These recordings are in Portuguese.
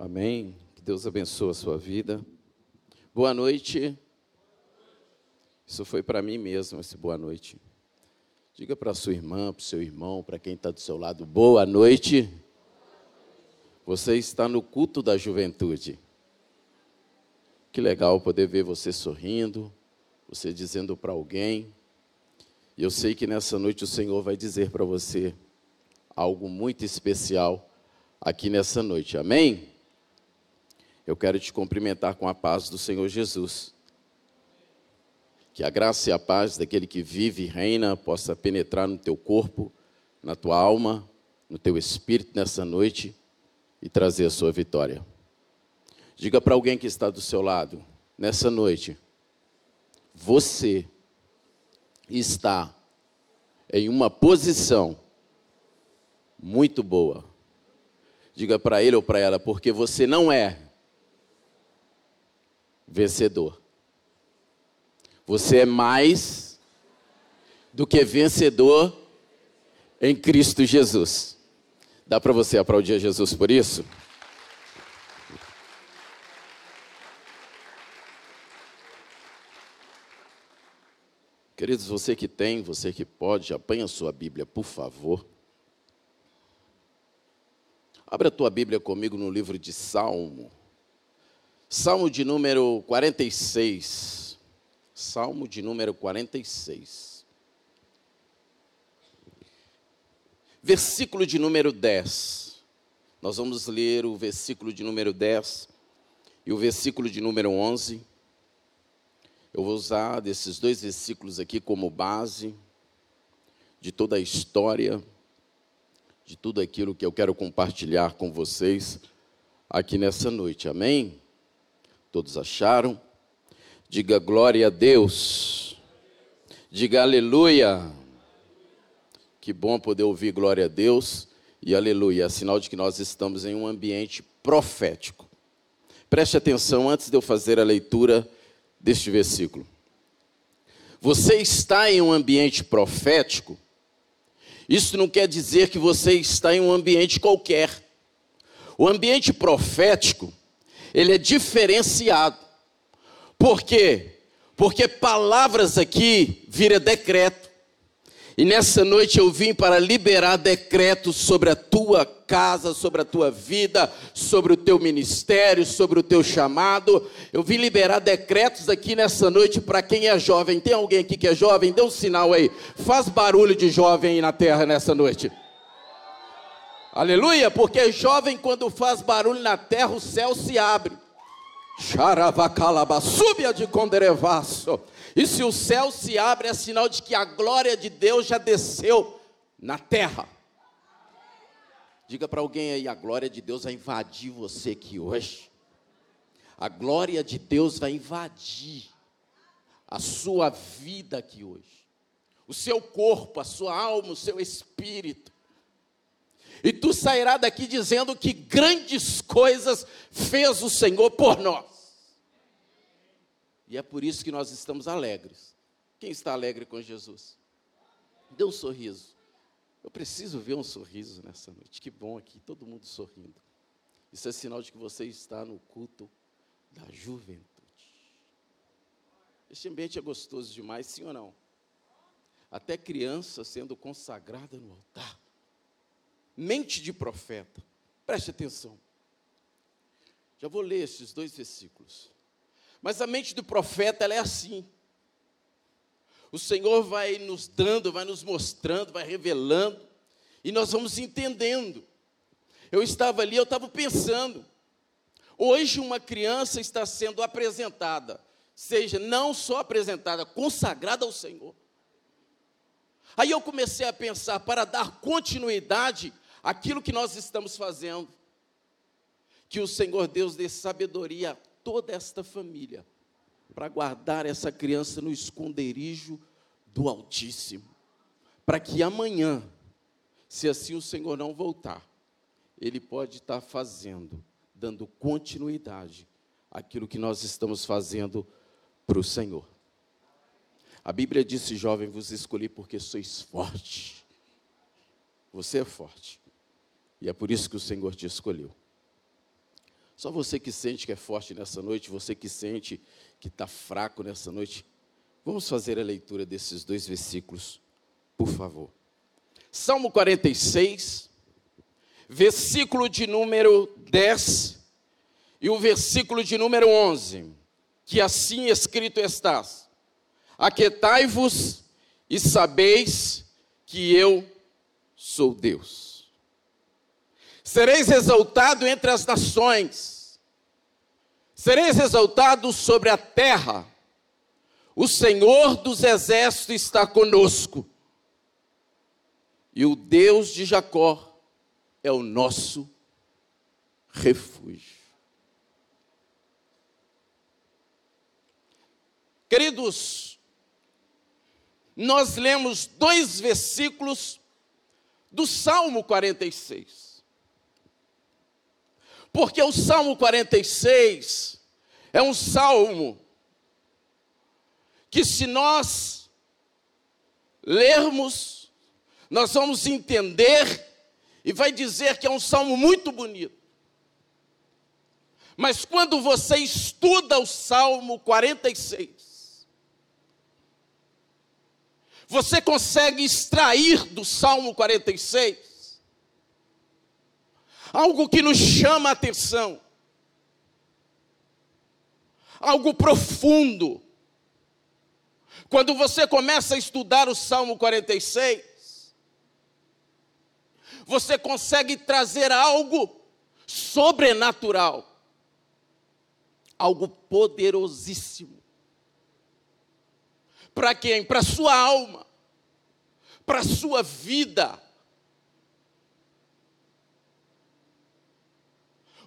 Amém. Que Deus abençoe a sua vida. Boa noite. Isso foi para mim mesmo, esse boa noite. Diga para sua irmã, para o seu irmão, para quem está do seu lado, boa noite. Você está no culto da juventude. Que legal poder ver você sorrindo, você dizendo para alguém. E eu sei que nessa noite o Senhor vai dizer para você algo muito especial aqui nessa noite. Amém? Eu quero te cumprimentar com a paz do Senhor Jesus. Que a graça e a paz daquele que vive e reina possa penetrar no teu corpo, na tua alma, no teu espírito nessa noite e trazer a sua vitória. Diga para alguém que está do seu lado, nessa noite, você está em uma posição muito boa. Diga para ele ou para ela, porque você não é vencedor. Você é mais do que vencedor em Cristo Jesus. Dá para você aplaudir Jesus por isso? Queridos, você que tem, você que pode, apanha a sua Bíblia, por favor. Abra a tua Bíblia comigo no livro de Salmo. Salmo de número 46. Salmo de número 46. Versículo de número 10. Nós vamos ler o versículo de número 10 e o versículo de número 11. Eu vou usar desses dois versículos aqui como base de toda a história, de tudo aquilo que eu quero compartilhar com vocês aqui nessa noite. Amém? Todos acharam? Diga glória a Deus. Diga aleluia. Que bom poder ouvir glória a Deus e aleluia. É sinal de que nós estamos em um ambiente profético. Preste atenção antes de eu fazer a leitura deste versículo. Você está em um ambiente profético. Isso não quer dizer que você está em um ambiente qualquer. O ambiente profético ele é diferenciado. Por quê? Porque palavras aqui vira decreto. E nessa noite eu vim para liberar decretos sobre a tua casa, sobre a tua vida, sobre o teu ministério, sobre o teu chamado. Eu vim liberar decretos aqui nessa noite para quem é jovem. Tem alguém aqui que é jovem? Dê um sinal aí. Faz barulho de jovem aí na terra nessa noite. Aleluia, porque jovem quando faz barulho na terra, o céu se abre. Xaravacalaba, de conderevaço. E se o céu se abre, é sinal de que a glória de Deus já desceu na terra. Diga para alguém aí, a glória de Deus vai invadir você aqui hoje. A glória de Deus vai invadir a sua vida aqui hoje. O seu corpo, a sua alma, o seu espírito e tu sairás daqui dizendo que grandes coisas fez o Senhor por nós. E é por isso que nós estamos alegres. Quem está alegre com Jesus? Dê um sorriso. Eu preciso ver um sorriso nessa noite. Que bom aqui, todo mundo sorrindo. Isso é sinal de que você está no culto da juventude. Este ambiente é gostoso demais, sim ou não? Até criança sendo consagrada no altar mente de profeta. Preste atenção. Já vou ler esses dois versículos. Mas a mente do profeta ela é assim. O Senhor vai nos dando, vai nos mostrando, vai revelando, e nós vamos entendendo. Eu estava ali, eu estava pensando. Hoje uma criança está sendo apresentada, seja não só apresentada, consagrada ao Senhor. Aí eu comecei a pensar para dar continuidade aquilo que nós estamos fazendo. Que o Senhor Deus dê sabedoria a toda esta família para guardar essa criança no esconderijo do Altíssimo, para que amanhã, se assim o Senhor não voltar, ele pode estar fazendo, dando continuidade àquilo que nós estamos fazendo para o Senhor. A Bíblia disse: Jovem, vos escolhi porque sois forte. Você é forte. E é por isso que o Senhor te escolheu. Só você que sente que é forte nessa noite, você que sente que está fraco nessa noite, vamos fazer a leitura desses dois versículos, por favor. Salmo 46, versículo de número 10 e o versículo de número 11, que assim escrito está: Aquetai-vos e sabeis que eu sou Deus. Sereis exaltado entre as nações, sereis exaltado sobre a terra. O Senhor dos exércitos está conosco, e o Deus de Jacó é o nosso refúgio. Queridos, nós lemos dois versículos do Salmo 46. Porque o Salmo 46 é um salmo que, se nós lermos, nós vamos entender e vai dizer que é um salmo muito bonito. Mas quando você estuda o Salmo 46, você consegue extrair do Salmo 46 algo que nos chama a atenção, algo profundo. Quando você começa a estudar o Salmo 46, você consegue trazer algo sobrenatural, algo poderosíssimo para quem? Para sua alma, para sua vida.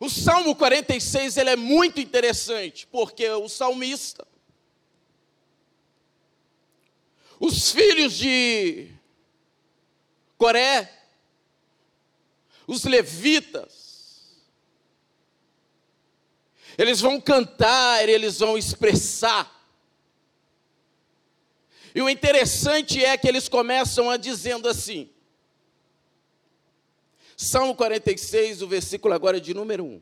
O Salmo 46 ele é muito interessante, porque o salmista, os filhos de Coré, os levitas, eles vão cantar, eles vão expressar e o interessante é que eles começam a dizendo assim. Salmo 46, o versículo agora de número 1.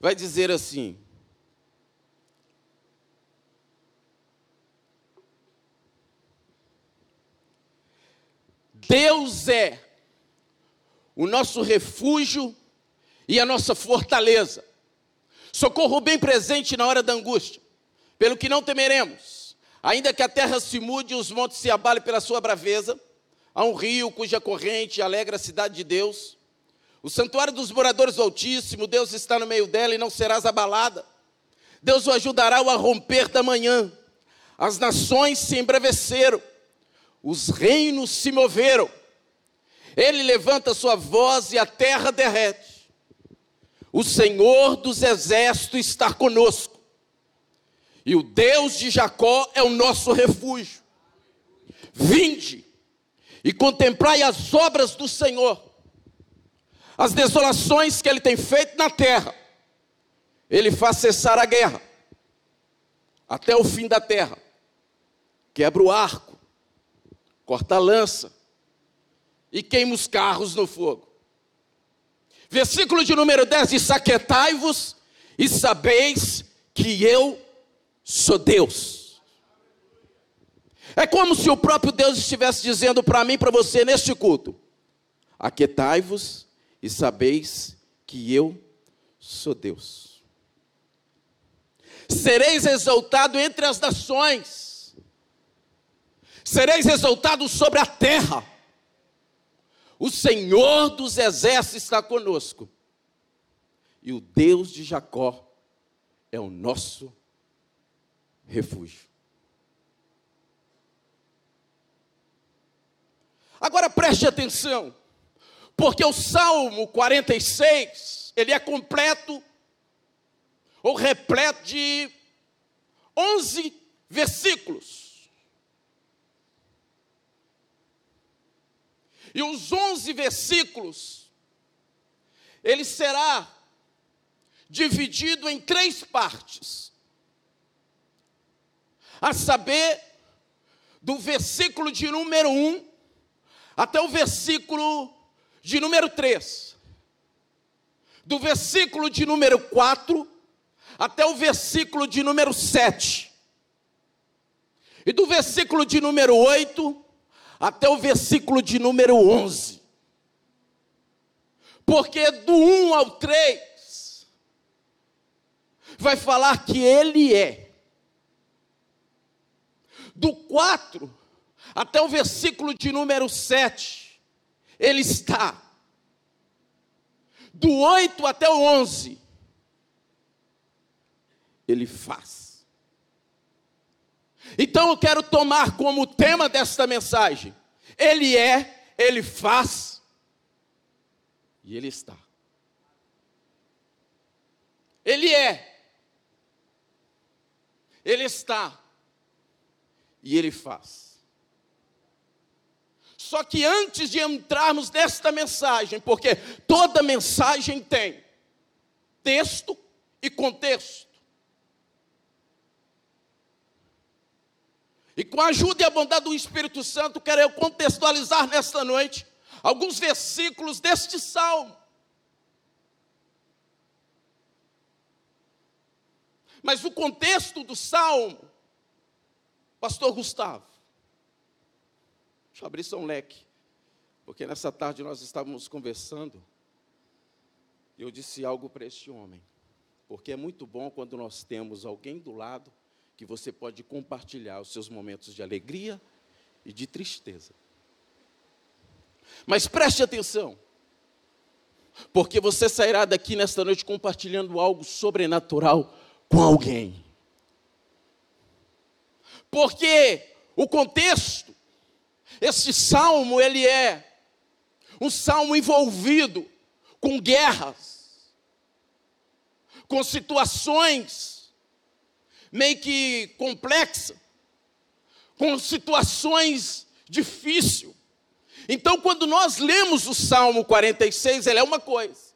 Vai dizer assim: Deus é o nosso refúgio e a nossa fortaleza, socorro bem presente na hora da angústia. Pelo que não temeremos, ainda que a terra se mude e os montes se abalem pela sua braveza, há um rio cuja corrente alegra a cidade de Deus. O santuário dos moradores do Altíssimo, Deus está no meio dela e não serás abalada. Deus o ajudará ao romper da manhã. As nações se embraveceram, os reinos se moveram. Ele levanta sua voz e a terra derrete. O Senhor dos exércitos está conosco. E o Deus de Jacó é o nosso refúgio. Vinde e contemplai as obras do Senhor, as desolações que ele tem feito na terra. Ele faz cessar a guerra até o fim da terra. Quebra o arco, corta a lança e queima os carros no fogo. Versículo de número 10 diz: Saquetai-vos e sabeis que eu sou Deus. É como se o próprio Deus estivesse dizendo para mim para você neste culto: Aquietai-vos e sabeis que eu sou Deus. Sereis exaltado entre as nações, sereis exaltado sobre a terra. O Senhor dos exércitos está conosco, e o Deus de Jacó é o nosso refúgio. Agora preste atenção, porque o Salmo 46, ele é completo, ou repleto de 11 versículos. E os 11 versículos, ele será dividido em três partes a saber, do versículo de número 1 até o versículo de número 3. do versículo de número 4 até o versículo de número 7. E do versículo de número 8 até o versículo de número 11. Porque do 1 ao 3 vai falar que ele é. Do 4 até o versículo de número 7, ele está. Do 8 até o 11, ele faz. Então eu quero tomar como tema desta mensagem: Ele é, Ele faz e Ele está. Ele é, Ele está e Ele faz. Só que antes de entrarmos nesta mensagem, porque toda mensagem tem texto e contexto. E com a ajuda e a bondade do Espírito Santo, quero eu contextualizar nesta noite alguns versículos deste salmo. Mas o contexto do salmo, Pastor Gustavo, deixa eu abrir só um leque, porque nessa tarde nós estávamos conversando, e eu disse algo para este homem, porque é muito bom quando nós temos alguém do lado que você pode compartilhar os seus momentos de alegria e de tristeza. Mas preste atenção, porque você sairá daqui nesta noite compartilhando algo sobrenatural com alguém. Porque o contexto, esse salmo, ele é um salmo envolvido com guerras, com situações meio que complexa, com situações difíceis. Então, quando nós lemos o Salmo 46, ele é uma coisa.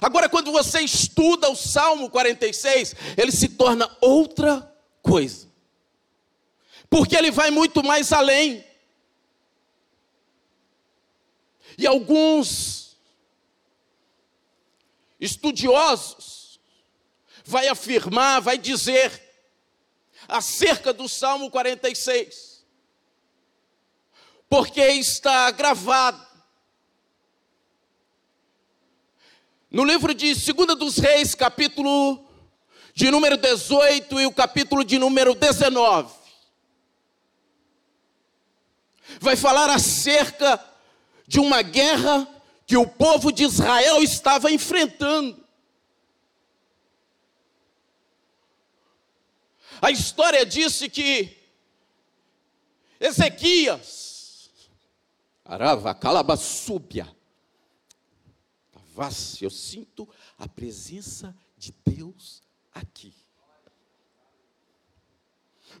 Agora, quando você estuda o Salmo 46, ele se torna outra coisa. Porque ele vai muito mais além. E alguns estudiosos vai afirmar, vai dizer acerca do Salmo 46. Porque está gravado no livro de 2 dos Reis, capítulo de número 18 e o capítulo de número 19. Vai falar acerca de uma guerra que o povo de Israel estava enfrentando. A história disse que Ezequias, Arava, Calabaçúbia, Tavasse, eu sinto a presença de Deus aqui.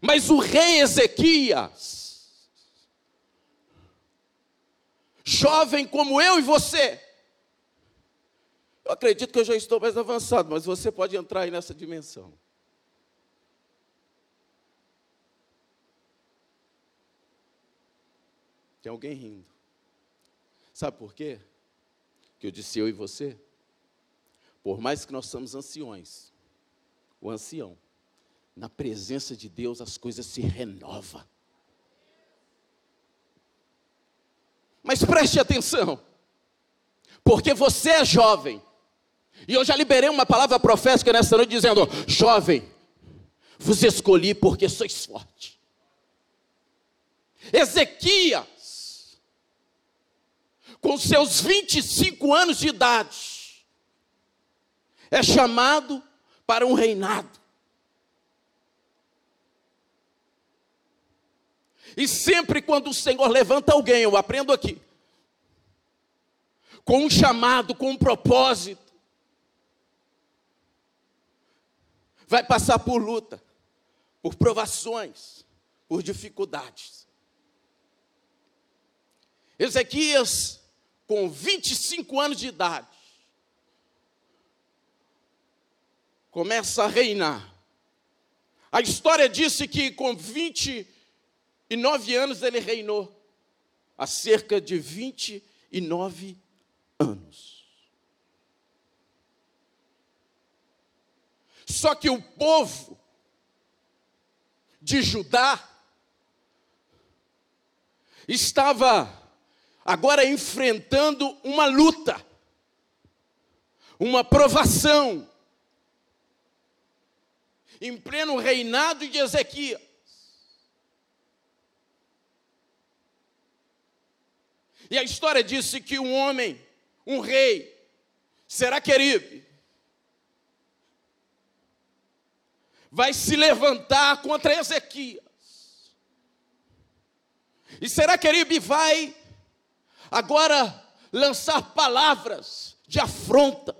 Mas o rei Ezequias, jovem como eu e você, eu acredito que eu já estou mais avançado, mas você pode entrar aí nessa dimensão. Tem alguém rindo. Sabe por quê? Que eu disse eu e você. Por mais que nós somos anciões, o ancião, na presença de Deus as coisas se renovam. Mas preste atenção, porque você é jovem, e eu já liberei uma palavra profética nessa noite dizendo: jovem, vos escolhi porque sois forte. Ezequias com seus 25 anos de idade, é chamado para um reinado. E sempre quando o Senhor levanta alguém, eu aprendo aqui, com um chamado, com um propósito, vai passar por luta, por provações, por dificuldades. Ezequias com 25 anos de idade, começa a reinar. A história disse que com 29 anos ele reinou, há cerca de 29 anos. Só que o povo de Judá estava agora enfrentando uma luta, uma provação, em pleno reinado de Ezequias. E a história disse que um homem, um rei, Seraqueribe, vai se levantar contra Ezequias. E Seraqueribe vai agora lançar palavras de afrontas.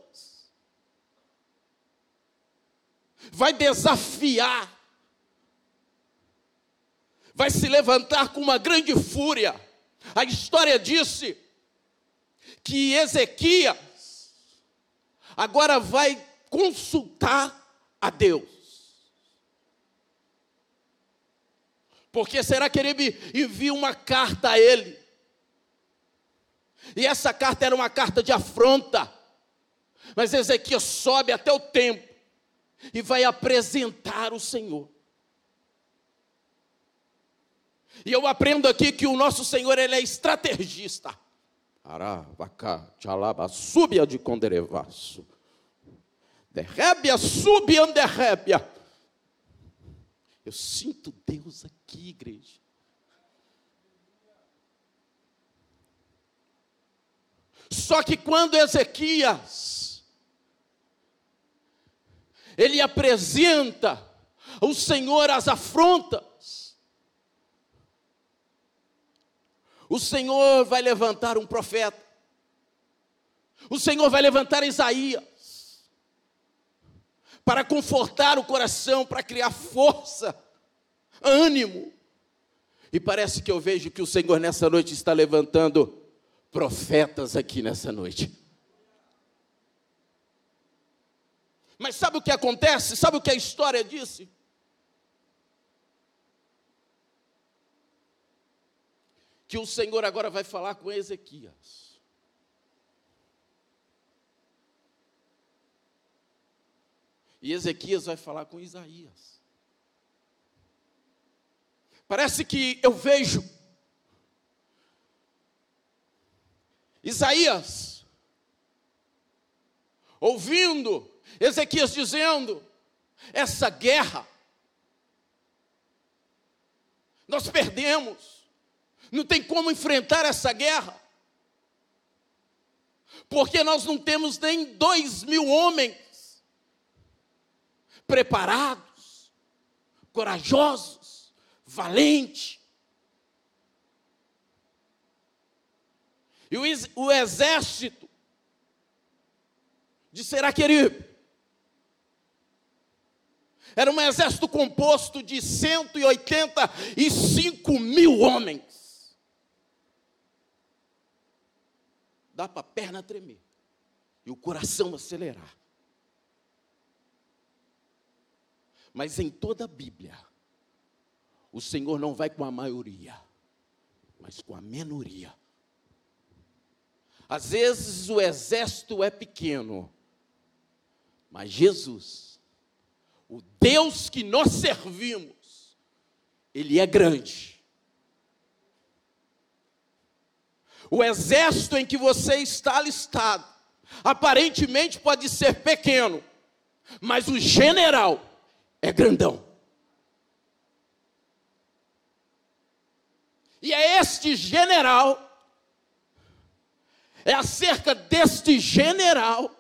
Vai desafiar. Vai se levantar com uma grande fúria a história disse que Ezequias agora vai consultar a Deus. Porque será que ele envia uma carta a ele? E essa carta era uma carta de afronta. Mas Ezequias sobe até o templo e vai apresentar o Senhor. E eu aprendo aqui que o nosso Senhor ele é estrategista. Aravacá, tchalaba, súbia de conderevaço. Derrébia, súbia, derrébia. Eu sinto Deus aqui, igreja. Só que quando Ezequias ele apresenta o Senhor as afrontas, O Senhor vai levantar um profeta. O Senhor vai levantar Isaías para confortar o coração, para criar força, ânimo. E parece que eu vejo que o Senhor nessa noite está levantando profetas aqui nessa noite. Mas sabe o que acontece? Sabe o que a história disse? Que o Senhor agora vai falar com Ezequias. E Ezequias vai falar com Isaías. Parece que eu vejo Isaías ouvindo Ezequias dizendo: essa guerra nós perdemos não tem como enfrentar essa guerra, porque nós não temos nem dois mil homens preparados, corajosos, valentes. E o, exército de Seraqueribe era um exército composto de 185 mil homens. Dá para a perna tremer e o coração acelerar. Mas em toda a Bíblia, o Senhor não vai com a maioria, mas com a minoria. Às vezes o exército é pequeno, mas Jesus, o Deus que nós servimos, Ele é grande. O exército em que você está alistado, aparentemente pode ser pequeno, mas o general é grandão. E é este general, é acerca deste general,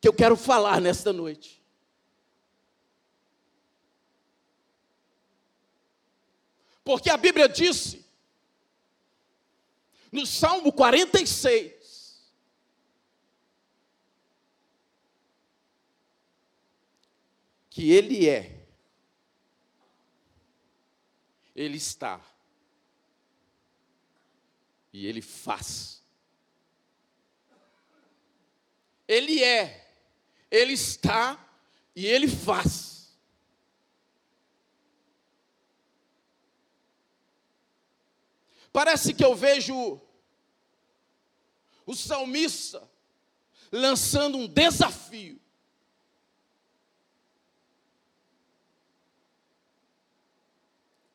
que eu quero falar nesta noite. Porque a Bíblia disse, no Salmo 46, que Ele é, Ele está, e Ele faz. Ele é, Ele está e Ele faz. Parece que eu vejo o salmista lançando um desafio.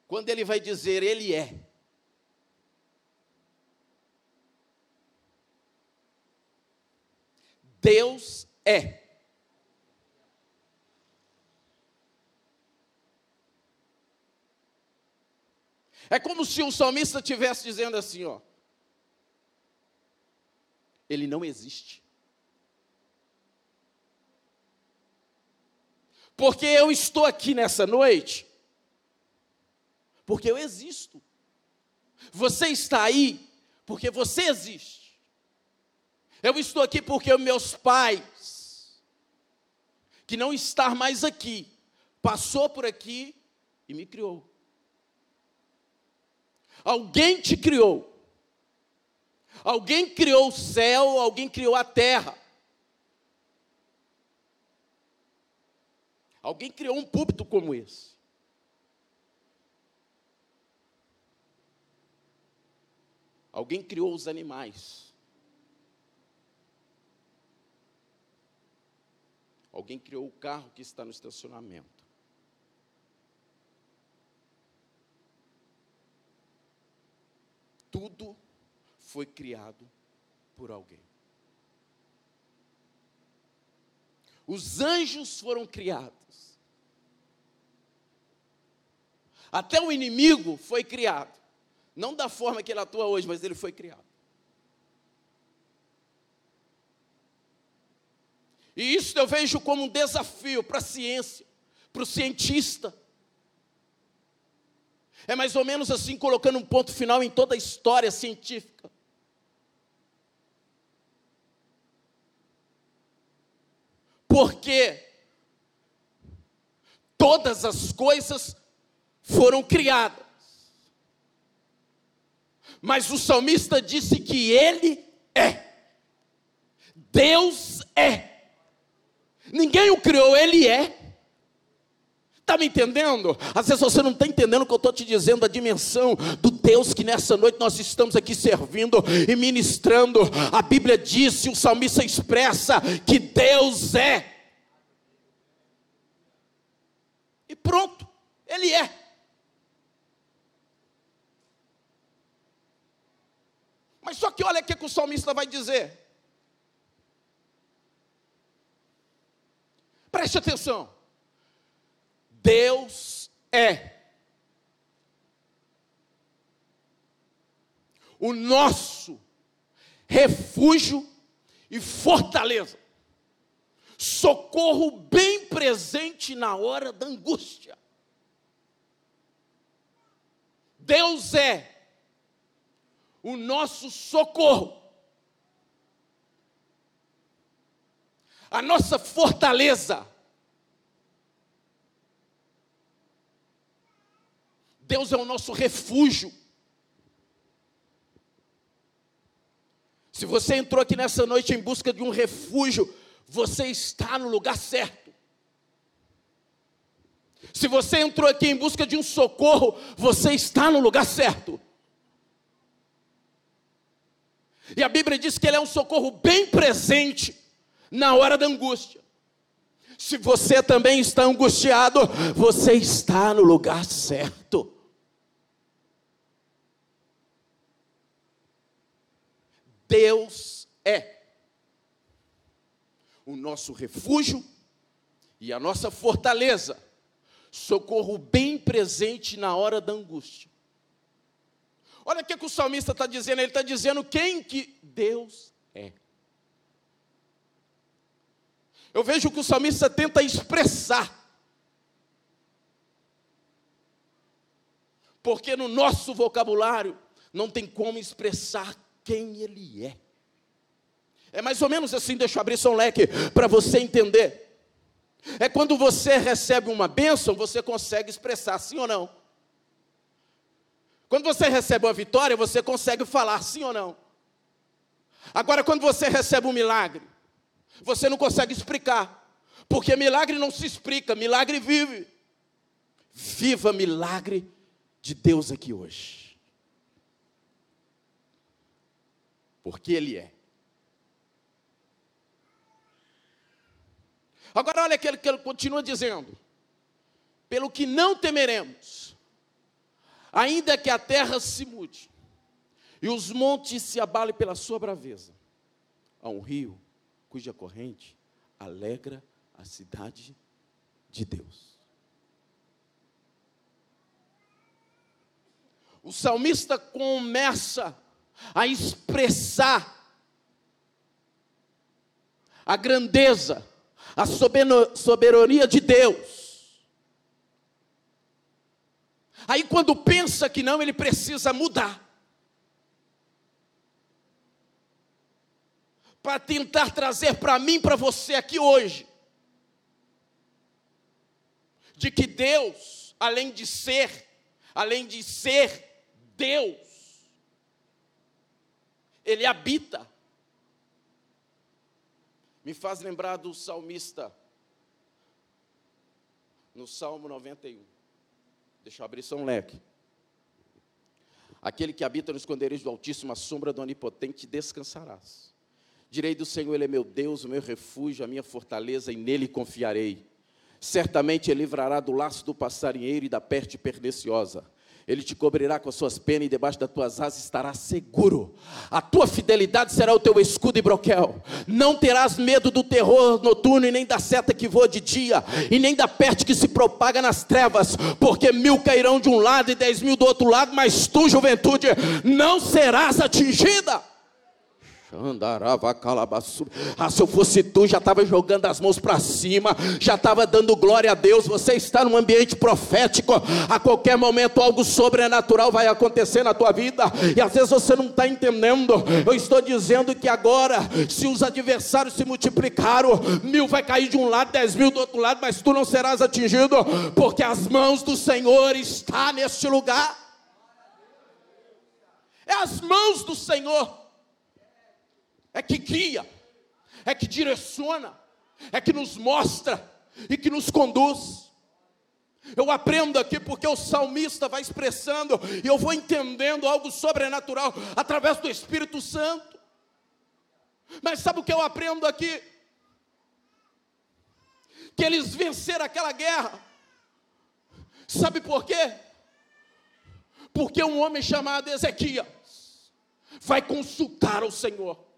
Quando ele vai dizer, ele é. Deus é. É como se o salmista estivesse dizendo assim, ó. Ele não existe. Porque eu estou aqui nessa noite, porque eu existo. Você está aí porque você existe. Eu estou aqui porque meus pais, que não estão mais aqui, passou por aqui e me criou. Alguém te criou. Alguém criou o céu, alguém criou a terra. Alguém criou um púlpito como esse. Alguém criou os animais. Alguém criou o carro que está no estacionamento. Tudo foi criado por alguém. Os anjos foram criados. Até o inimigo foi criado. Não da forma que ele atua hoje, mas ele foi criado. E isso eu vejo como um desafio para a ciência, para o cientista, é mais ou menos assim, colocando um ponto final em toda a história científica. Porque todas as coisas foram criadas. Mas o salmista disse que ele é. Deus é. Ninguém o criou, ele é. Está me entendendo? Às vezes você não está entendendo o que eu estou te dizendo, a dimensão do Deus que nessa noite nós estamos aqui servindo e ministrando. A Bíblia diz, o salmista expressa que Deus é. E pronto, Ele é. Mas só que olha o que o salmista vai dizer. Preste atenção. Deus é. O nosso refúgio e fortaleza, socorro bem presente na hora da angústia. Deus é o nosso socorro, a nossa fortaleza, Deus é o nosso refúgio. Se você entrou aqui nessa noite em busca de um refúgio, você está no lugar certo. Se você entrou aqui em busca de um socorro, você está no lugar certo. E a Bíblia diz que ele é um socorro bem presente na hora da angústia. Se você também está angustiado, você está no lugar certo. Deus é o nosso refúgio e a nossa fortaleza, socorro bem presente na hora da angústia. Olha o que, que o salmista está dizendo, ele está dizendo quem que Deus é. Eu vejo que o salmista tenta expressar, porque no nosso vocabulário não tem como expressar quem Ele é. É mais ou menos assim, deixa eu abrir um leque para você entender. É quando você recebe uma bênção, você consegue expressar sim ou não. Quando você recebe uma vitória, você consegue falar sim ou não. Agora, quando você recebe um milagre, você não consegue explicar, porque milagre não se explica, milagre vive. Viva milagre de Deus aqui hoje. Porque Ele é. Agora olha aquele que ele continua dizendo: pelo que não temeremos, ainda que a terra se mude e os montes se abalem pela sua braveza, há um rio cuja corrente alegra a cidade de Deus. O salmista começa a expressar a grandeza, a soberania de Deus. Aí, quando pensa que não, ele precisa mudar. Para tentar trazer para mim, para você aqui hoje, de que Deus, além de ser, além de ser Deus, Ele habita. Me faz lembrar do salmista, no Salmo 91. Deixa eu abrir só um leque. Aquele que habita no esconderijo do Altíssimo, a sombra do Onipotente, descansarás. Direi do Senhor, Ele é meu Deus, o meu refúgio, a minha fortaleza, e nele confiarei. Certamente Ele livrará do laço do passarinheiro e da peste perniciosa. Ele te cobrirá com as suas penas e debaixo das tuas asas estará seguro. A tua fidelidade será o teu escudo e broquel. Não terás medo do terror noturno e nem da seta que voa de dia e nem da peste que se propaga nas trevas, porque mil cairão de um lado e dez mil do outro lado, mas tu, juventude, não serás atingida. Ah, se eu fosse tu, já estava jogando as mãos para cima, já estava dando glória a Deus. Você está num ambiente profético, a qualquer momento algo sobrenatural vai acontecer na tua vida, e às vezes você não está entendendo. Eu estou dizendo que agora, se os adversários se multiplicaram, mil vai cair de um lado, dez mil do outro lado, mas tu não serás atingido, porque as mãos do Senhor estão neste lugar. É as mãos do Senhor é que guia, é que direciona, é que nos mostra e que nos conduz. Eu aprendo aqui porque o salmista vai expressando e eu vou entendendo algo sobrenatural através do Espírito Santo. Mas sabe o que eu aprendo aqui? Que eles venceram aquela guerra. Sabe por quê? Porque um homem chamado Ezequias vai consultar o Senhor.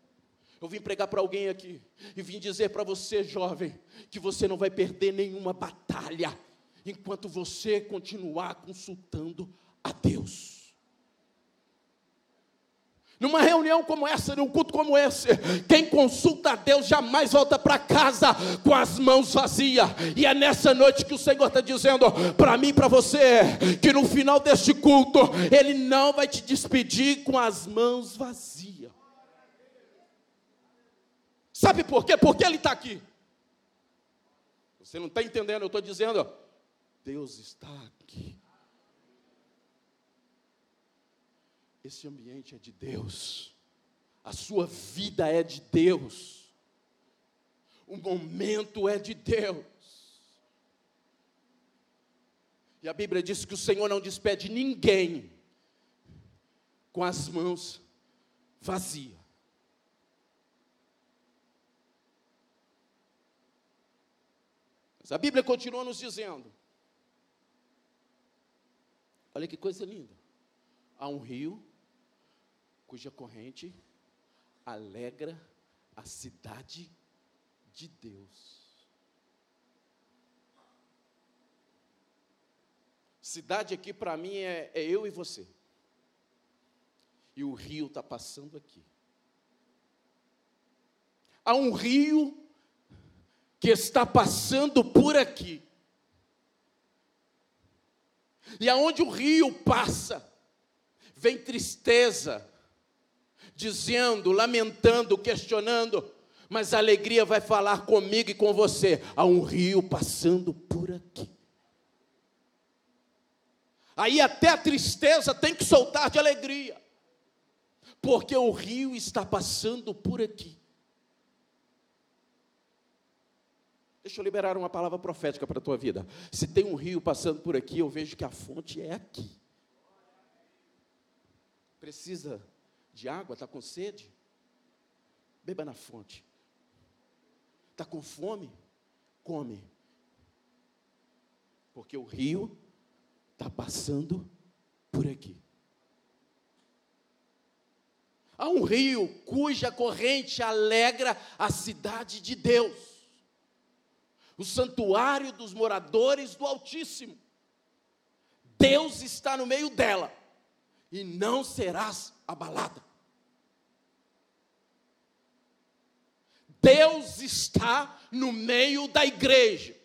Eu vim pregar para alguém aqui e vim dizer para você, jovem, que você não vai perder nenhuma batalha enquanto você continuar consultando a Deus. Numa reunião como essa, num culto como esse, quem consulta a Deus jamais volta para casa com as mãos vazias. E é nessa noite que o Senhor está dizendo para mim e para você, que no final deste culto, Ele não vai te despedir com as mãos vazias. Sabe por quê? Porque Ele está aqui. Você não está entendendo, eu estou dizendo, Deus está aqui. Esse ambiente é de Deus, a sua vida é de Deus, o momento é de Deus. E a Bíblia diz que o Senhor não despede ninguém com as mãos vazias. A Bíblia continua nos dizendo: olha que coisa linda. Há um rio cuja corrente alegra a cidade de Deus. Cidade aqui para mim é, é, eu e você. E o rio está passando aqui. Há um rio que está passando por aqui. E aonde o rio passa, vem tristeza, dizendo, lamentando, questionando, mas a alegria vai falar comigo e com você. Há um rio passando por aqui. Aí até a tristeza tem que soltar de alegria, porque o rio está passando por aqui. Deixa eu liberar uma palavra profética para a tua vida. Se tem um rio passando por aqui, eu vejo que a fonte é aqui. Precisa de água? Está com sede? Beba na fonte. Está com fome? come. Porque o rio está passando por aqui. Há um rio cuja corrente alegra a cidade de Deus, o santuário dos moradores do Altíssimo. Deus está no meio dela e não serás abalada. Deus está no meio da igreja,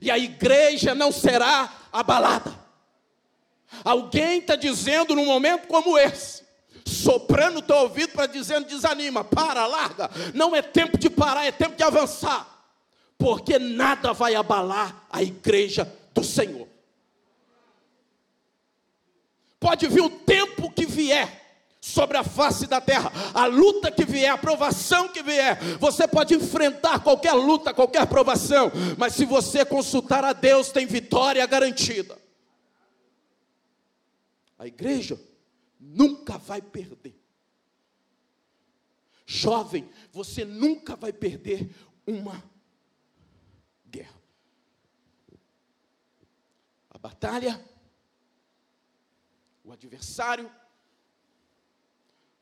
e a igreja não será abalada. Alguém está dizendo num momento como esse, soprando o teu ouvido para dizendo: desanima, para, larga. Não é tempo de parar, é tempo de avançar. Porque nada vai abalar a igreja do Senhor. Pode vir o tempo que vier sobre a face da terra, a luta que vier, a provação que vier, você pode enfrentar qualquer luta, qualquer provação, mas se você consultar a Deus, tem vitória garantida. A igreja nunca vai perder. Jovem, você nunca vai perder uma guerra. A batalha, o adversário,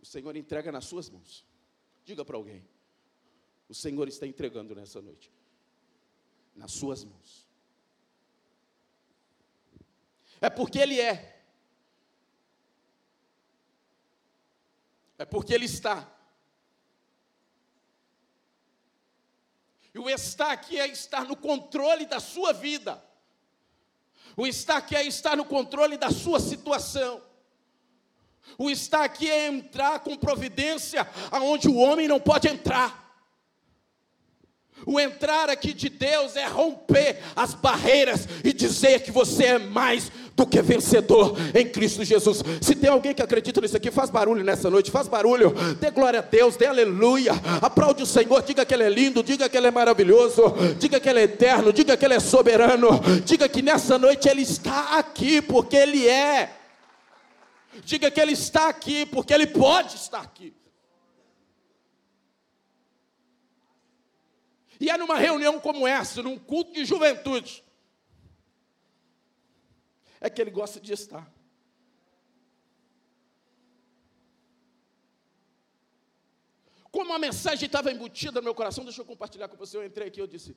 o Senhor entrega nas suas mãos. Diga para alguém: o Senhor está entregando nessa noite, nas suas mãos. É porque Ele é é porque Ele está. E o estar aqui é estar no controle da sua vida. O estar aqui é estar no controle da sua situação. O estar aqui é entrar com providência aonde o homem não pode entrar. O entrar aqui de Deus é romper as barreiras e dizer que você é mais do que vencedor em Cristo Jesus. Se tem alguém que acredita nisso aqui, faz barulho nessa noite, faz barulho, dê glória a Deus, dê aleluia, aplaude o Senhor, diga que Ele é lindo, diga que Ele é maravilhoso, diga que Ele é eterno, diga que Ele é soberano, diga que nessa noite Ele está aqui, porque Ele é. Diga que Ele está aqui, porque Ele pode estar aqui. E é numa reunião como essa, num culto de juventude, é que ele gosta de estar. Como a mensagem estava embutida no meu coração, deixa eu compartilhar com você. Eu entrei aqui, eu disse: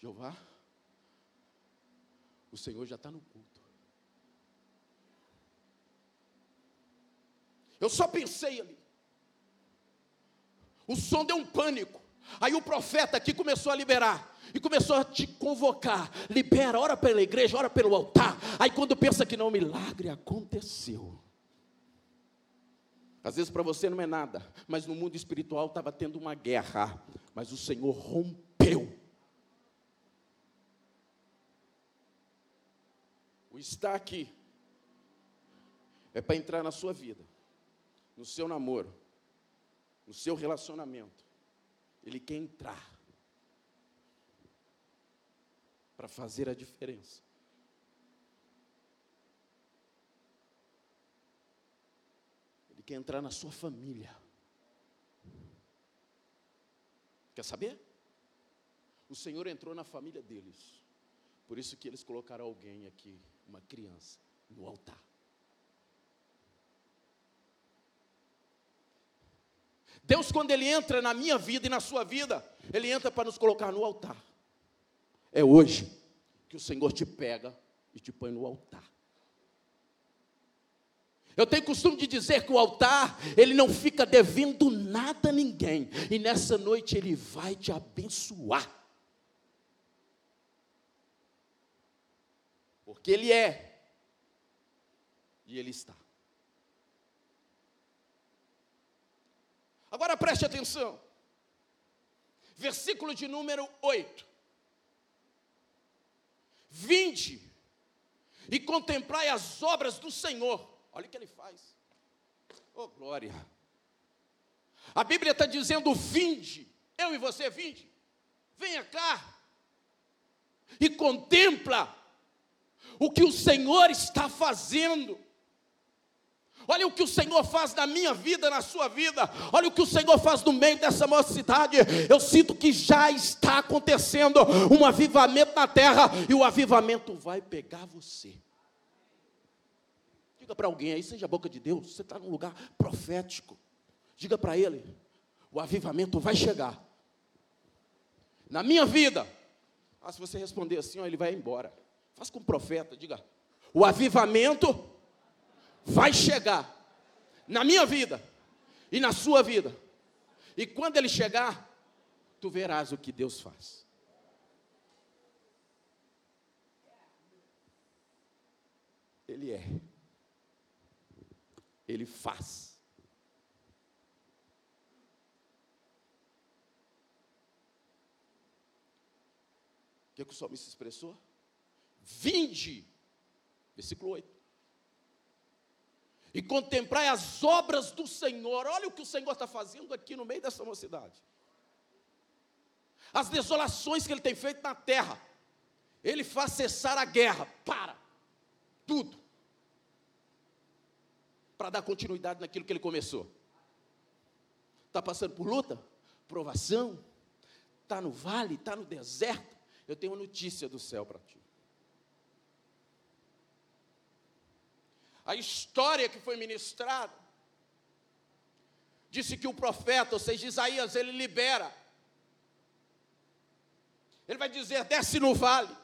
Jeová, o Senhor já está no culto. Eu só pensei ali. O som deu um pânico. Aí o profeta aqui começou a liberar. E começou a te convocar. Libera, ora pela igreja, ora pelo altar. Aí quando pensa que não, milagre aconteceu. Às vezes para você não é nada, mas no mundo espiritual estava tendo uma guerra. Mas o Senhor rompeu. O estar aqui é para entrar na sua vida, no seu namoro, no seu relacionamento ele quer entrar para fazer a diferença. Ele quer entrar na sua família. Quer saber? O Senhor entrou na família deles. Por isso que eles colocaram alguém aqui, uma criança, no altar. Deus, quando Ele entra na minha vida e na sua vida, Ele entra para nos colocar no altar. É hoje que o Senhor te pega e te põe no altar. Eu tenho costume de dizer que o altar, ele não fica devendo nada a ninguém, e nessa noite ele vai te abençoar. Porque ele é, e ele está. Agora preste atenção. Versículo de número 8. Vinde e contemplai as obras do Senhor. Olha o que ele faz. Oh, glória. A Bíblia está dizendo: vinde. Eu e você, vinde. Venha cá. E contempla o que o Senhor está fazendo. Olha o que o Senhor faz na minha vida, na sua vida. Olha o que o Senhor faz no meio dessa mocidade. Eu sinto que já está acontecendo um avivamento na terra e o avivamento vai pegar você. Diga para alguém aí, seja a boca de Deus, você está num lugar profético. Diga para ele: o avivamento vai chegar. Na minha vida. Ah, se você responder assim, ó, ele vai embora. Faz com o profeta, diga: o avivamento vai chegar na minha vida e na sua vida. E quando ele chegar, tu verás o que Deus faz. Ele é. Ele faz. O que, é que o salmista expressou? Vinde, versículo 8 e contemplar as obras do Senhor. Olha o que o Senhor está fazendo aqui no meio dessa mocidade. As desolações que Ele tem feito na terra. Ele faz cessar a guerra. Para. Tudo. Para dar continuidade naquilo que Ele começou. Está passando por luta? Provação? Está no vale? Está no deserto? Eu tenho uma notícia do céu para ti. A história que foi ministrada, disse que o profeta, ou seja, Isaías, ele libera. Ele vai dizer: desce no vale.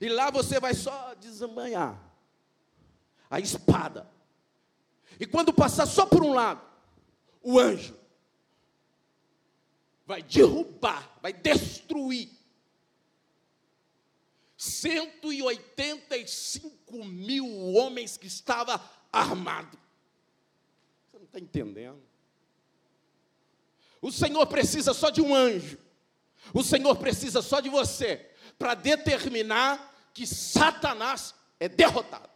E lá você vai só desembanhar a espada. E quando passar só por um lado, o anjo vai derrubar, vai destruir 185 mil homens que estava armado. Você não está entendendo? O Senhor precisa só de um anjo. O Senhor precisa só de você para determinar que Satanás é derrotado.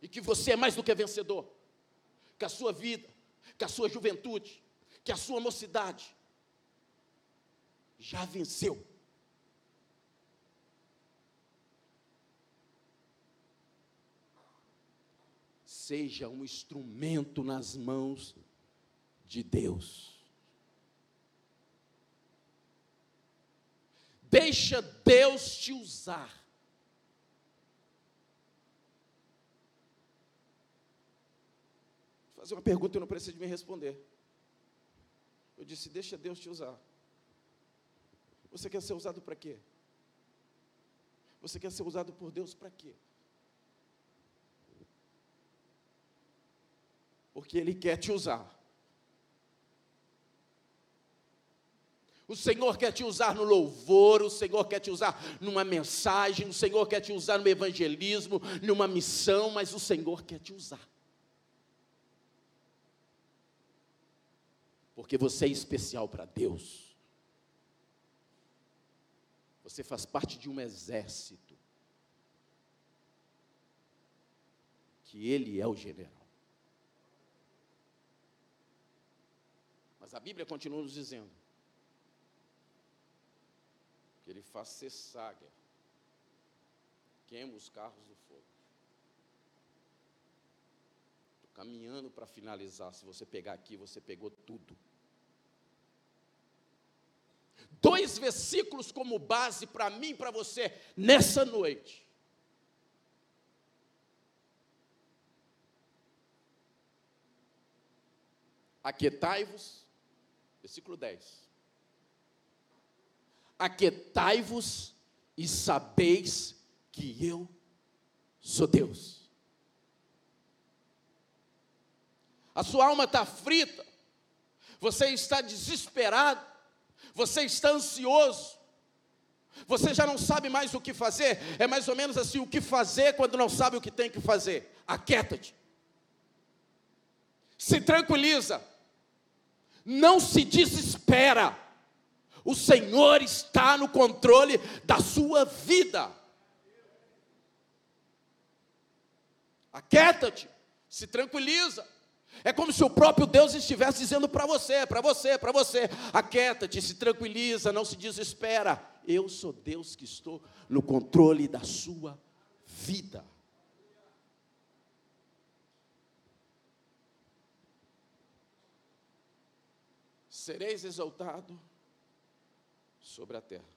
E que você é mais do que vencedor. Que a sua vida, que a sua juventude, que a sua mocidade já venceu. Seja um instrumento nas mãos de Deus. Deixa Deus te usar. Vou fazer uma pergunta e não precisa de me responder. Eu disse: Deixa Deus te usar. Você quer ser usado para quê? Você quer ser usado por Deus para quê? Porque Ele quer te usar. O Senhor quer te usar no louvor, o Senhor quer te usar numa mensagem, o Senhor quer te usar no evangelismo, numa missão, mas o Senhor quer te usar. Porque você é especial para Deus. Você faz parte de um exército. Que Ele é o general. Mas a Bíblia continua nos dizendo que ele faz cessar a queima os carros do fogo. Estou caminhando para finalizar. Se você pegar aqui, você pegou tudo. Dois versículos como base para mim e para você nessa noite. Aquietai-vos Versículo 10. Aquetai-vos e sabeis que eu sou Deus. A sua alma está frita, você está desesperado, você está ansioso, você já não sabe mais o que fazer. É mais ou menos assim: o que fazer quando não sabe o que tem que fazer? Aquieta-te, se tranquiliza, não se desespera. O Senhor está no controle da sua vida. Aquieta-te, se tranquiliza. É como se o próprio Deus estivesse dizendo para você, para você, para você: aquieta-te, se tranquiliza, não se desespera. Eu sou Deus que estou no controle da sua vida. Sereis exaltado sobre a terra.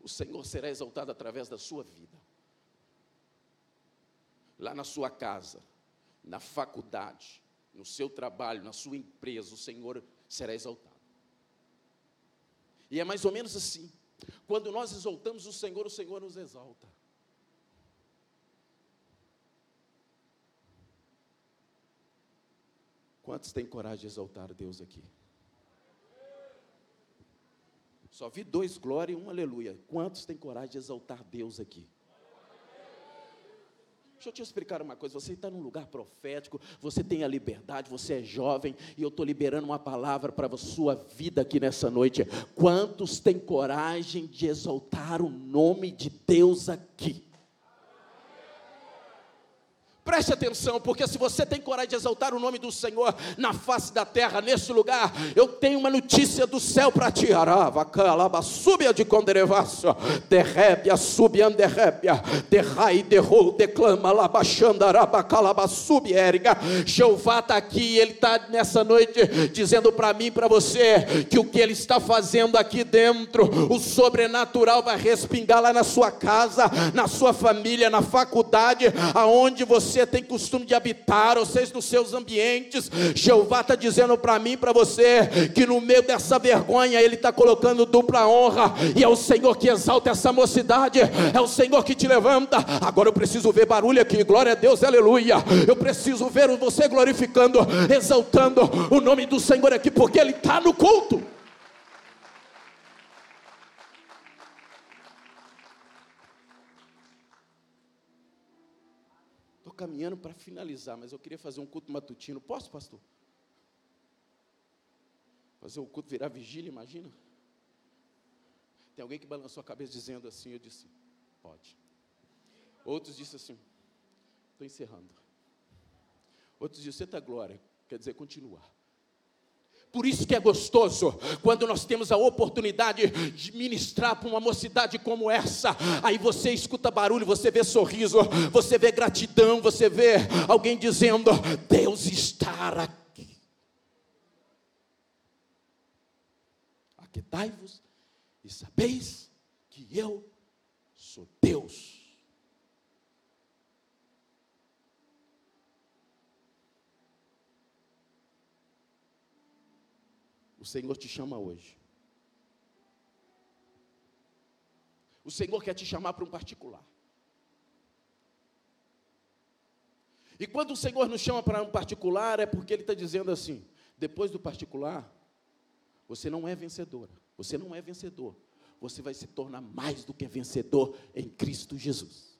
O Senhor será exaltado através da sua vida. Lá na sua casa, na faculdade, no seu trabalho, na sua empresa, o Senhor será exaltado. E é mais ou menos assim. Quando nós exaltamos o Senhor, o Senhor nos exalta. Quantos têm coragem de exaltar Deus aqui? Só vi dois glória e um aleluia. Quantos têm coragem de exaltar Deus aqui? Deixa eu te explicar uma coisa. Você está num lugar profético, você tem a liberdade, você é jovem, e eu estou liberando uma palavra para a sua vida aqui nessa noite. Quantos têm coragem de exaltar o nome de Deus aqui? Preste atenção, porque se você tem coragem de exaltar o nome do Senhor na face da terra, nesse lugar, eu tenho uma notícia do céu para ti. Arava, calaba, subia de conderevaço, derrébia, subian derrébia, derrai, derrou, declama, labachandaraba, calaba, subiériga. Jeová está aqui, ele está nessa noite dizendo para mim e para você que o que ele está fazendo aqui dentro, o sobrenatural vai respingar lá na sua casa, na sua família, na faculdade, aonde você tem costume de habitar, seja, nos seus ambientes. Jeová está dizendo para mim para você que no meio dessa vergonha Ele está colocando dupla honra, e é o Senhor que exalta essa mocidade, é o Senhor que te levanta. Agora eu preciso ver barulho aqui, glória a Deus, aleluia. Eu preciso ver você glorificando, exaltando o nome do Senhor aqui, porque Ele está no culto. Caminhando para finalizar, mas eu queria fazer um culto matutino. Posso, pastor? Fazer o culto virar vigília, imagina? Tem alguém que balançou a cabeça dizendo assim, eu disse, pode. Outros disseram assim, estou encerrando. Outros disseram, está glória, quer dizer, continuar. Por isso que é gostoso quando nós temos a oportunidade de ministrar para uma mocidade como essa. Aí você escuta barulho, você vê sorriso, você vê gratidão, você vê alguém dizendo: Deus está aqui. Aquetai-vos e sabeis que eu sou Deus. O Senhor te chama hoje. O Senhor quer te chamar para um particular. E quando o Senhor nos chama para um particular, é porque Ele está dizendo assim: depois do particular, você não é vencedora, você não é vencedor, você vai se tornar mais do que vencedor em Cristo Jesus.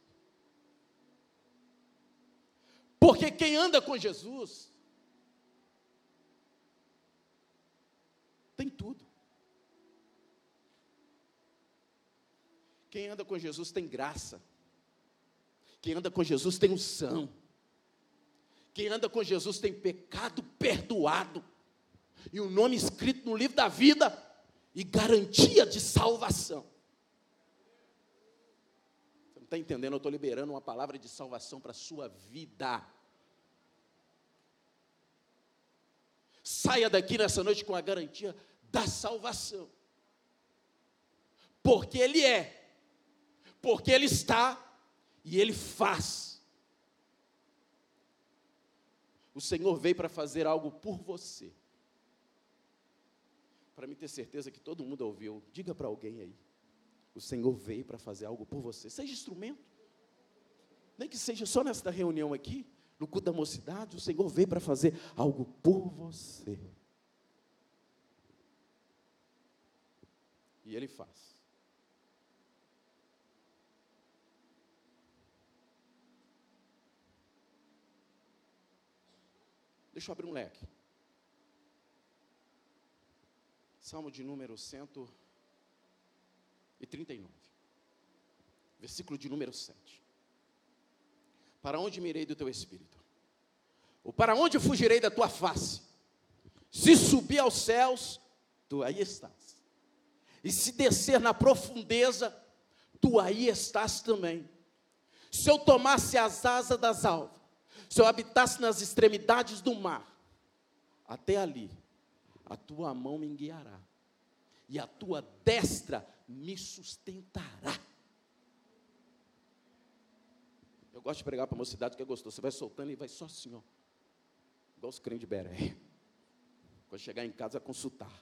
Porque quem anda com Jesus, Tem tudo. Quem anda com Jesus tem graça. Quem anda com Jesus tem unção. Quem anda com Jesus tem pecado perdoado. E o um nome escrito no livro da vida e garantia de salvação. Você não está entendendo? Eu estou liberando uma palavra de salvação para a sua vida. Saia daqui nessa noite com a garantia da salvação. Porque Ele é, porque Ele está e Ele faz. O Senhor veio para fazer algo por você. Para me ter certeza que todo mundo ouviu, diga para alguém aí. O Senhor veio para fazer algo por você. Seja instrumento. Nem que seja só nesta reunião aqui, no culto da mocidade, o Senhor veio para fazer algo por você. E ele faz. Deixa eu abrir um leque. Salmo de número 139. Versículo de número 7. Para onde mirei do teu espírito? Ou para onde fugirei da tua face? Se subir aos céus, tu aí estás. E se descer na profundeza, tu aí estás também. Se eu tomasse as asas das alvas, se eu habitasse nas extremidades do mar, até ali, a tua mão me guiará, e a tua destra me sustentará. Eu gosto de pregar para a mocidade que é gostoso. Você vai soltando e vai só assim, ó. Igual os crentes de Beré. Quando chegar em casa, consultar.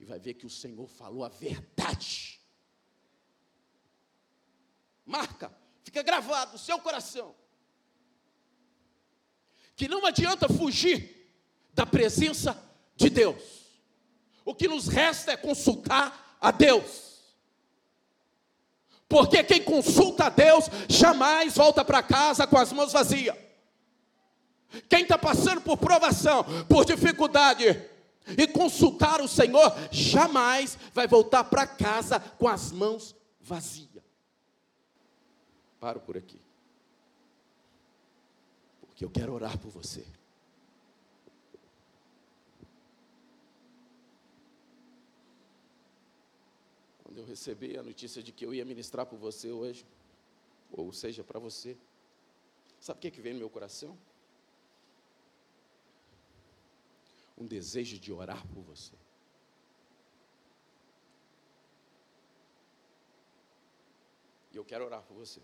E vai ver que o Senhor falou a verdade. Marca, fica gravado no seu coração. Que não adianta fugir da presença de Deus. O que nos resta é consultar a Deus. Porque quem consulta a Deus jamais volta para casa com as mãos vazias. Quem está passando por provação, por dificuldade, e consultar o Senhor, jamais vai voltar para casa com as mãos vazias. Paro por aqui. Porque eu quero orar por você. Quando eu recebi a notícia de que eu ia ministrar por você hoje, ou seja, para você, sabe o que, que veio no meu coração? Um desejo de orar por você. E eu quero orar por você.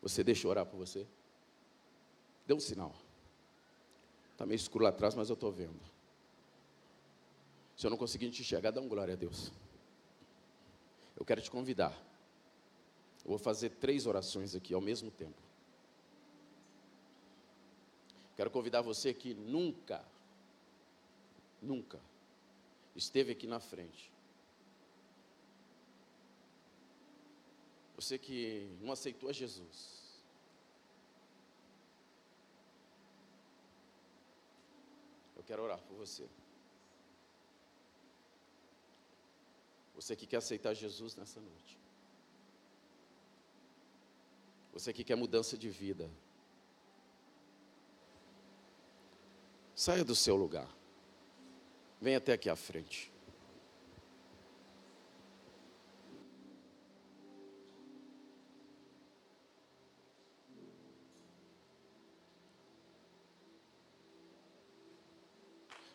Você deixa eu orar por você? Dê um sinal. Está meio escuro lá atrás, mas eu estou vendo. Se eu não conseguir te enxergar, dá um glória a Deus. Eu quero te convidar. Eu vou fazer três orações aqui ao mesmo tempo. Quero convidar você que nunca, nunca esteve aqui na frente. Você que não aceitou a Jesus. Eu quero orar por você. Você que quer aceitar Jesus nessa noite. Você que quer mudança de vida. Saia do seu lugar. Venha até aqui à frente.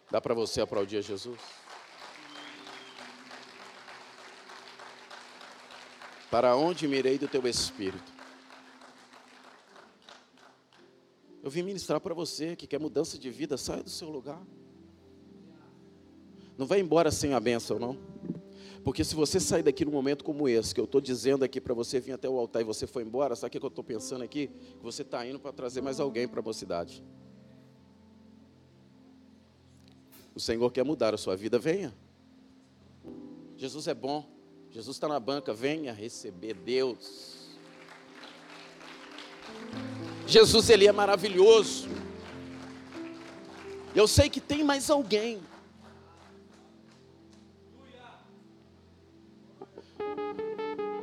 Dá para você aplaudir a Jesus? Para onde mirei do teu espírito? Eu vim ministrar para você que quer mudança de vida, saia do seu lugar. Não vai embora sem a bênção, não. Porque se você sair daqui num momento como esse, que eu estou dizendo aqui para você vir até o altar e você foi embora, sabe o que eu estou pensando aqui? Que você está indo para trazer mais alguém para a mocidade. O Senhor quer mudar a sua vida, venha. Jesus é bom. Jesus está na banca, venha receber Deus. Jesus, Ele é maravilhoso. Eu sei que tem mais alguém.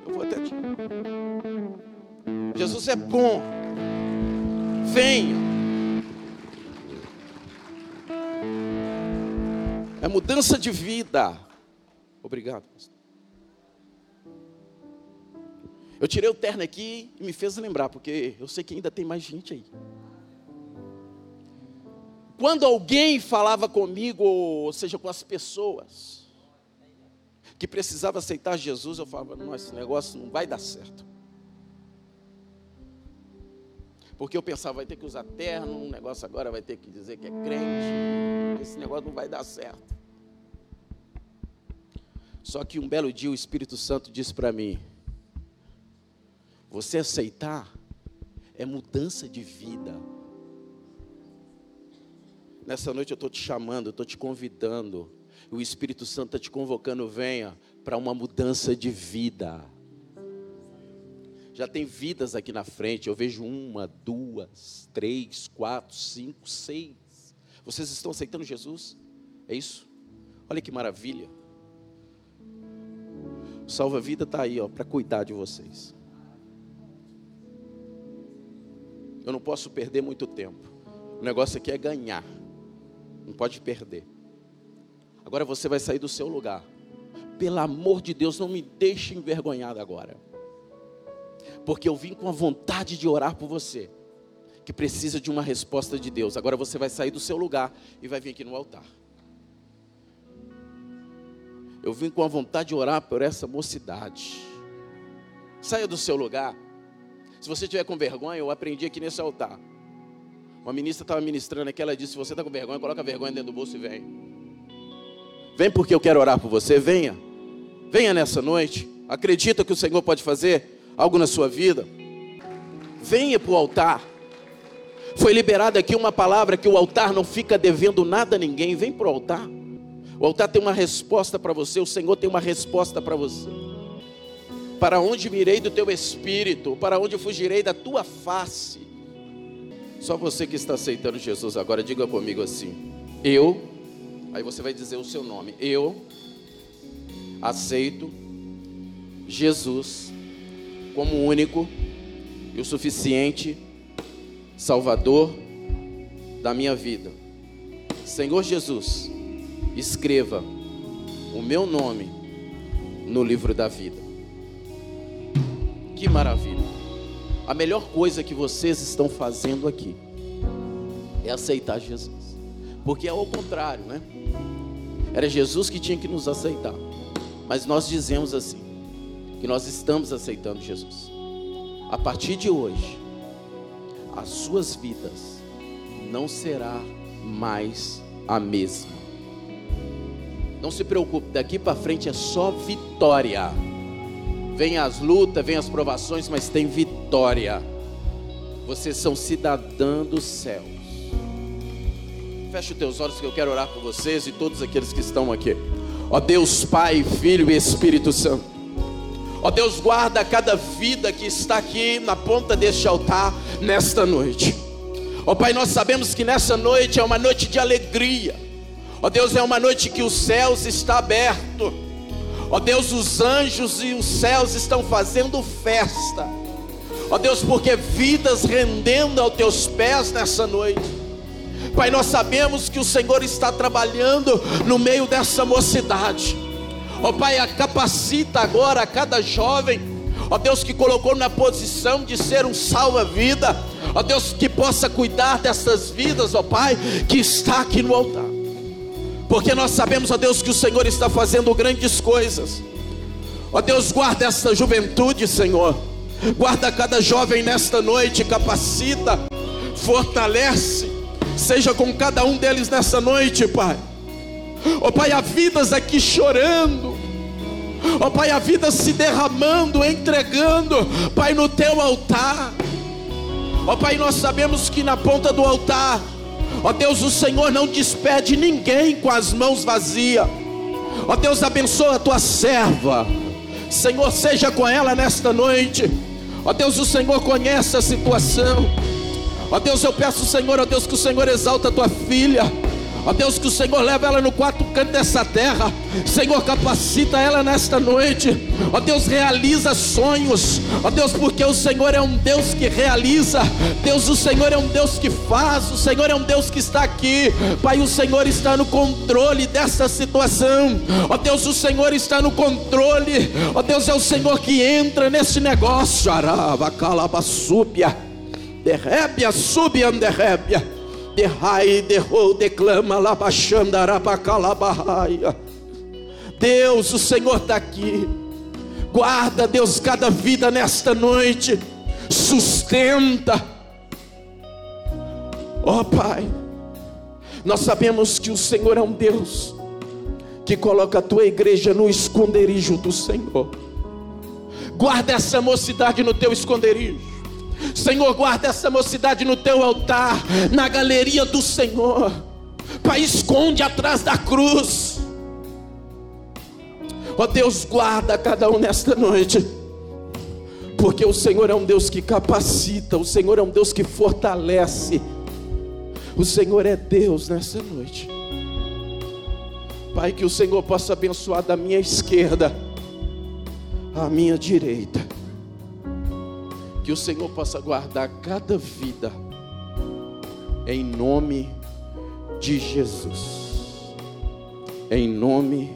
Eu vou até te. Jesus é bom. Venha. É mudança de vida. Obrigado, pastor. Eu tirei o terno aqui e me fez lembrar, porque eu sei que ainda tem mais gente aí. Quando alguém falava comigo, ou seja, com as pessoas, que precisava aceitar Jesus, eu falava: não, esse negócio não vai dar certo. Porque eu pensava, vai ter que usar terno, um negócio agora vai ter que dizer que é crente, esse negócio não vai dar certo. Só que um belo dia o Espírito Santo disse para mim: você aceitar é mudança de vida. Nessa noite eu estou te chamando, eu estou te convidando. O Espírito Santo está te convocando, venha para uma mudança de vida. Já tem vidas aqui na frente, eu vejo uma, duas, três, quatro, cinco, seis. Vocês estão aceitando Jesus? É isso? Olha que maravilha. Salva-vida está aí, ó, para cuidar de vocês. Eu não posso perder muito tempo. O negócio aqui é ganhar. Não pode perder. Agora você vai sair do seu lugar. Pelo amor de Deus, não me deixe envergonhado agora. porque eu vim com a vontade de orar por você, que precisa de uma resposta de Deus. Agora você vai sair do seu lugar e vai vir aqui no altar. Eu vim com a vontade de orar por essa mocidade. Saia do seu lugar. Se você tiver com vergonha, eu aprendi aqui nesse altar. Uma ministra estava ministrando aqui, ela disse: se você está com vergonha, coloca a vergonha dentro do bolso e vem. Vem porque eu quero orar por você, venha. Venha nessa noite. Acredita que o Senhor pode fazer algo na sua vida. Venha para o altar. Foi liberada aqui uma palavra que o altar não fica devendo nada a ninguém. Vem para o altar. O altar tem uma resposta para você, o Senhor tem uma resposta para você. Para onde mirei do teu espírito? Para onde fugirei da tua face? Só você que está aceitando Jesus agora, diga comigo assim: Eu, aí você vai dizer o seu nome, eu aceito Jesus como único e o suficiente Salvador da minha vida. Senhor Jesus, escreva o meu nome no livro da vida. Que maravilha! A melhor coisa que vocês estão fazendo aqui é aceitar Jesus. Porque é ao contrário, né? Era Jesus que tinha que nos aceitar. Mas nós dizemos assim: que nós estamos aceitando Jesus. A partir de hoje, as suas vidas não será mais a mesma. Não se preocupe, daqui para frente é só vitória. Vem as lutas, vem as provações, mas tem vitória. Vocês são cidadãos dos céus. Feche os teus olhos que eu quero orar por vocês e todos aqueles que estão aqui. Ó Deus Pai, Filho e Espírito Santo. Ó Deus, guarda cada vida que está aqui na ponta deste altar nesta noite. Ó Pai, nós sabemos que nessa noite é uma noite de alegria. Ó Deus, é uma noite que os céus está aberto. Ó Deus, os anjos e os céus estão fazendo festa. Ó Deus, porque vidas rendendo aos teus pés nessa noite. Pai, nós sabemos que o Senhor está trabalhando no meio dessa mocidade. Ó Pai, capacita agora cada jovem, ó Deus, que colocou na posição de ser um salva-vida, ó Deus, que possa cuidar dessas vidas, ó Pai, que está aqui no altar porque nós sabemos, ó Deus, que o Senhor está fazendo grandes coisas. Ó Deus, guarda essa juventude, Senhor. Guarda cada jovem nesta noite, capacita, fortalece, seja com cada um deles nessa noite, Pai. Ó Pai, há vidas aqui chorando. Ó Pai, há vidas se derramando, entregando, Pai, no teu altar. Ó Pai, nós sabemos que na ponta do altar Ó Deus, o Senhor não despede ninguém com as mãos vazias. Ó Deus, abençoa a tua serva. Senhor, seja com ela nesta noite. Ó Deus, o Senhor conhece a situação. Ó Deus, eu peço, Senhor, ó Deus, que o Senhor exalta a tua filha. Ó Deus, que o Senhor leve ela no quarto canto dessa terra. Senhor, capacita ela nesta noite. Ó Deus, realiza sonhos. Ó Deus, porque o Senhor é um Deus que realiza. Deus, o Senhor é um Deus que faz. O Senhor é um Deus que está aqui. Pai, o Senhor está no controle dessa situação. Ó Deus, o Senhor está no controle. Ó Deus, é o Senhor que entra nesse negócio. Araba, calabasúbia. Derrébia, subiam, derrébia de rai, de rou, declama, labachandarabacalambahaia. Deus, o Senhor está aqui. Guarda, Deus, cada vida nesta noite. Sustenta. Ó oh, Pai, nós sabemos que o Senhor é um Deus que coloca a tua igreja no esconderijo do Senhor. Guarda essa mocidade no teu esconderijo. Senhor, guarda essa mocidade no teu altar, na galeria do Senhor. Pai, esconde atrás da cruz. Ó Deus, guarda cada um nesta noite. Porque o Senhor é um Deus que capacita, o Senhor é um Deus que fortalece. O Senhor é Deus nessa noite. Pai, que o Senhor possa abençoar da minha esquerda à minha direita que o Senhor possa guardar cada vida, em nome de Jesus. Em nome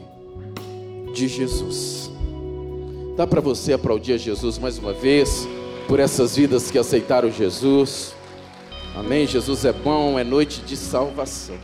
de Jesus. Dá para você aplaudir a Jesus mais uma vez. por essas vidas que aceitaram Jesus. Amém. Jesus é bom, é noite de salvação.